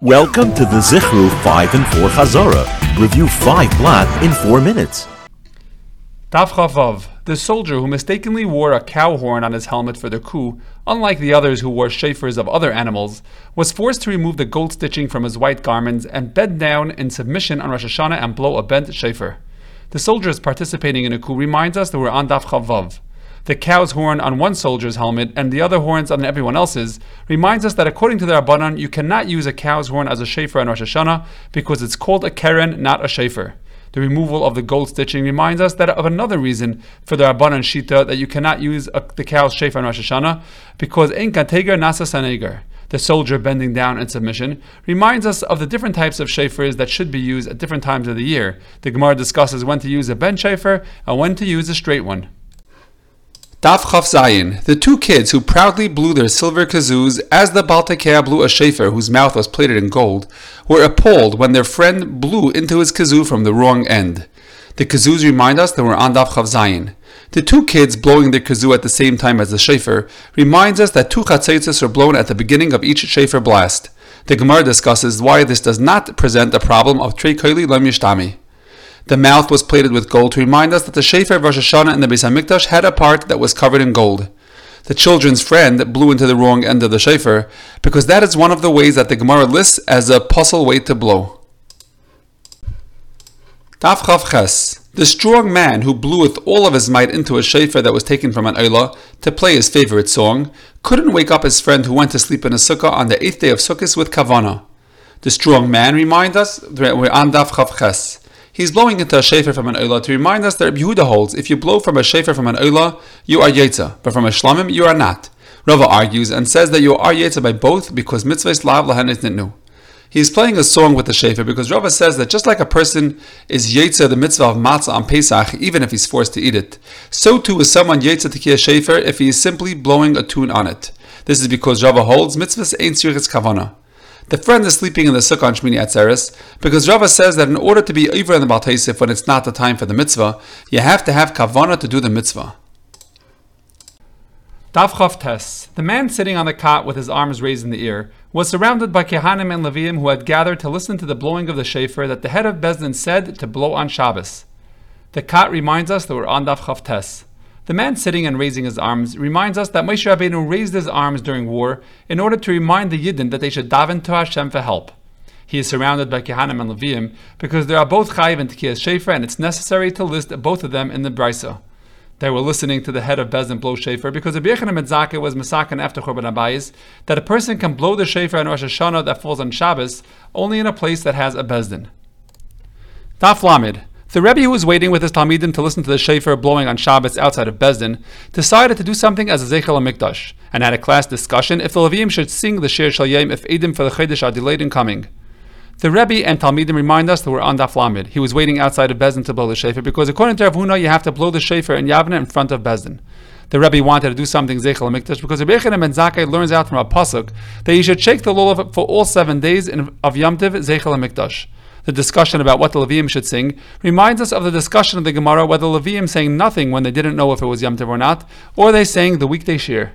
Welcome to the Zichru 5 and 4 Chazorah. Review 5 Blat in 4 minutes. Daf Chavav, the soldier who mistakenly wore a cow horn on his helmet for the coup, unlike the others who wore shofars of other animals, was forced to remove the gold stitching from his white garments and bend down in submission on Rosh Hashanah and blow a bent shofar. The soldiers participating in a coup reminds us that we're on Daf Chavav the cow's horn on one soldier's helmet and the other horns on everyone else's, reminds us that according to the Rabbanan, you cannot use a cow's horn as a shofar on Rosh Hashanah because it's called a keren, not a shofar. The removal of the gold stitching reminds us that of another reason for the Rabbanan Shita that you cannot use a, the cow's shofar on Rosh Hashanah because ein kateger nasa saneger the soldier bending down in submission, reminds us of the different types of shofars that should be used at different times of the year. The Gemara discusses when to use a bent shofar and when to use a straight one. Daf Chav Zayin, the two kids who proudly blew their silver kazoos as the Baltakea blew a shofar whose mouth was plated in gold, were appalled when their friend blew into his kazoo from the wrong end. The kazoos remind us that we're on Daf Chav Zayin. The two kids blowing their kazoo at the same time as the shofar reminds us that two chatzotzros are blown at the beginning of each shofar blast. The Gemara discusses why this does not present a problem of trei koili lem yishtami. The mouth was plated with gold to remind us that the Shofar of Rosh Hashanah and the Beis Hamikdash had a part that was covered in gold. The children's friend blew into the wrong end of the Shofar because that is one of the ways that the Gemara lists as a pasul way to blow. Daf Chav Ches. The strong man who blew with all of his might into a shofar that was taken from an Eilah to play his favorite song couldn't wake up his friend who went to sleep in a sukkah on the eighth day of Sukkot with kavana. The strong man reminds us we're on Daf Chav Ches. He's blowing into a shofar from an oila to remind us that Yehuda holds if you blow from a shofar from an oila, you are yetza, but from a shlamim, you are not. Rava argues and says that you are yetza by both because mitzvahs lav lahen nitnu. He's playing a song with the shofar because Rava says that just like a person is yetza the mitzvah of matzah on Pesach even if he's forced to eat it, so too is someone yetza to a shofar if he is simply blowing a tune on it. This is because Rava holds mitzvahs ain't sirich's kavana. The friend is sleeping in the sukkah on Shmini Atzeres because Rava says that in order to be over in the Baltaisif when it's not the time for the mitzvah, you have to have kavana to do the mitzvah. Davchav Tes, the man sitting on the cot with his arms raised in the air, was surrounded by Kehanim and Levim who had gathered to listen to the blowing of the shofar that the head of Beis Din said to blow on Shabbos. The cot reminds us that we're on Davchav Tes. The man sitting and raising his arms reminds us that Moshe Rabbeinu raised his arms during war in order to remind the Yidden that they should daven to Hashem for help. He is surrounded by Kehanim and Leviim because there are both Chayiv and Tekiyas Shofar, and it's necessary to list both of them in the Brisa. They were listening to the head of Beis Din blow Shofar because the Yechanan Metzake was Masakan after Churban Habayis that a person can blow the Shofar on Rosh Hashanah that falls on Shabbos only in a place that has a Beis Din. Daf Lamed. The Rebbe who was waiting with his Talmidim to listen to the shofar blowing on Shabbos outside of Beis Din decided to do something as a Zeichel Mikdash and had a class discussion if the Levim should sing the Shir Shal if Edim for the Chodesh are delayed in coming. The Rebbe and Talmidim remind us that we're on Daf Lamed. He was waiting outside of Beis Din to blow the shofar because according to Rav Huna, you have to blow the shofar in Yavna in front of Beis Din. The Rebbe wanted to do something Zeichel Mikdash because Rebbe Yechanan ben Zakkai learns out from a pasuk that you should shake the lulav for all seven days of Yom Tov Zeichel Mikdash the discussion about what the Levium should sing, reminds us of the discussion of the Gemara whether the Levium sang nothing when they didn't know if it was Yom Tov or not, or they sang the weekday shir.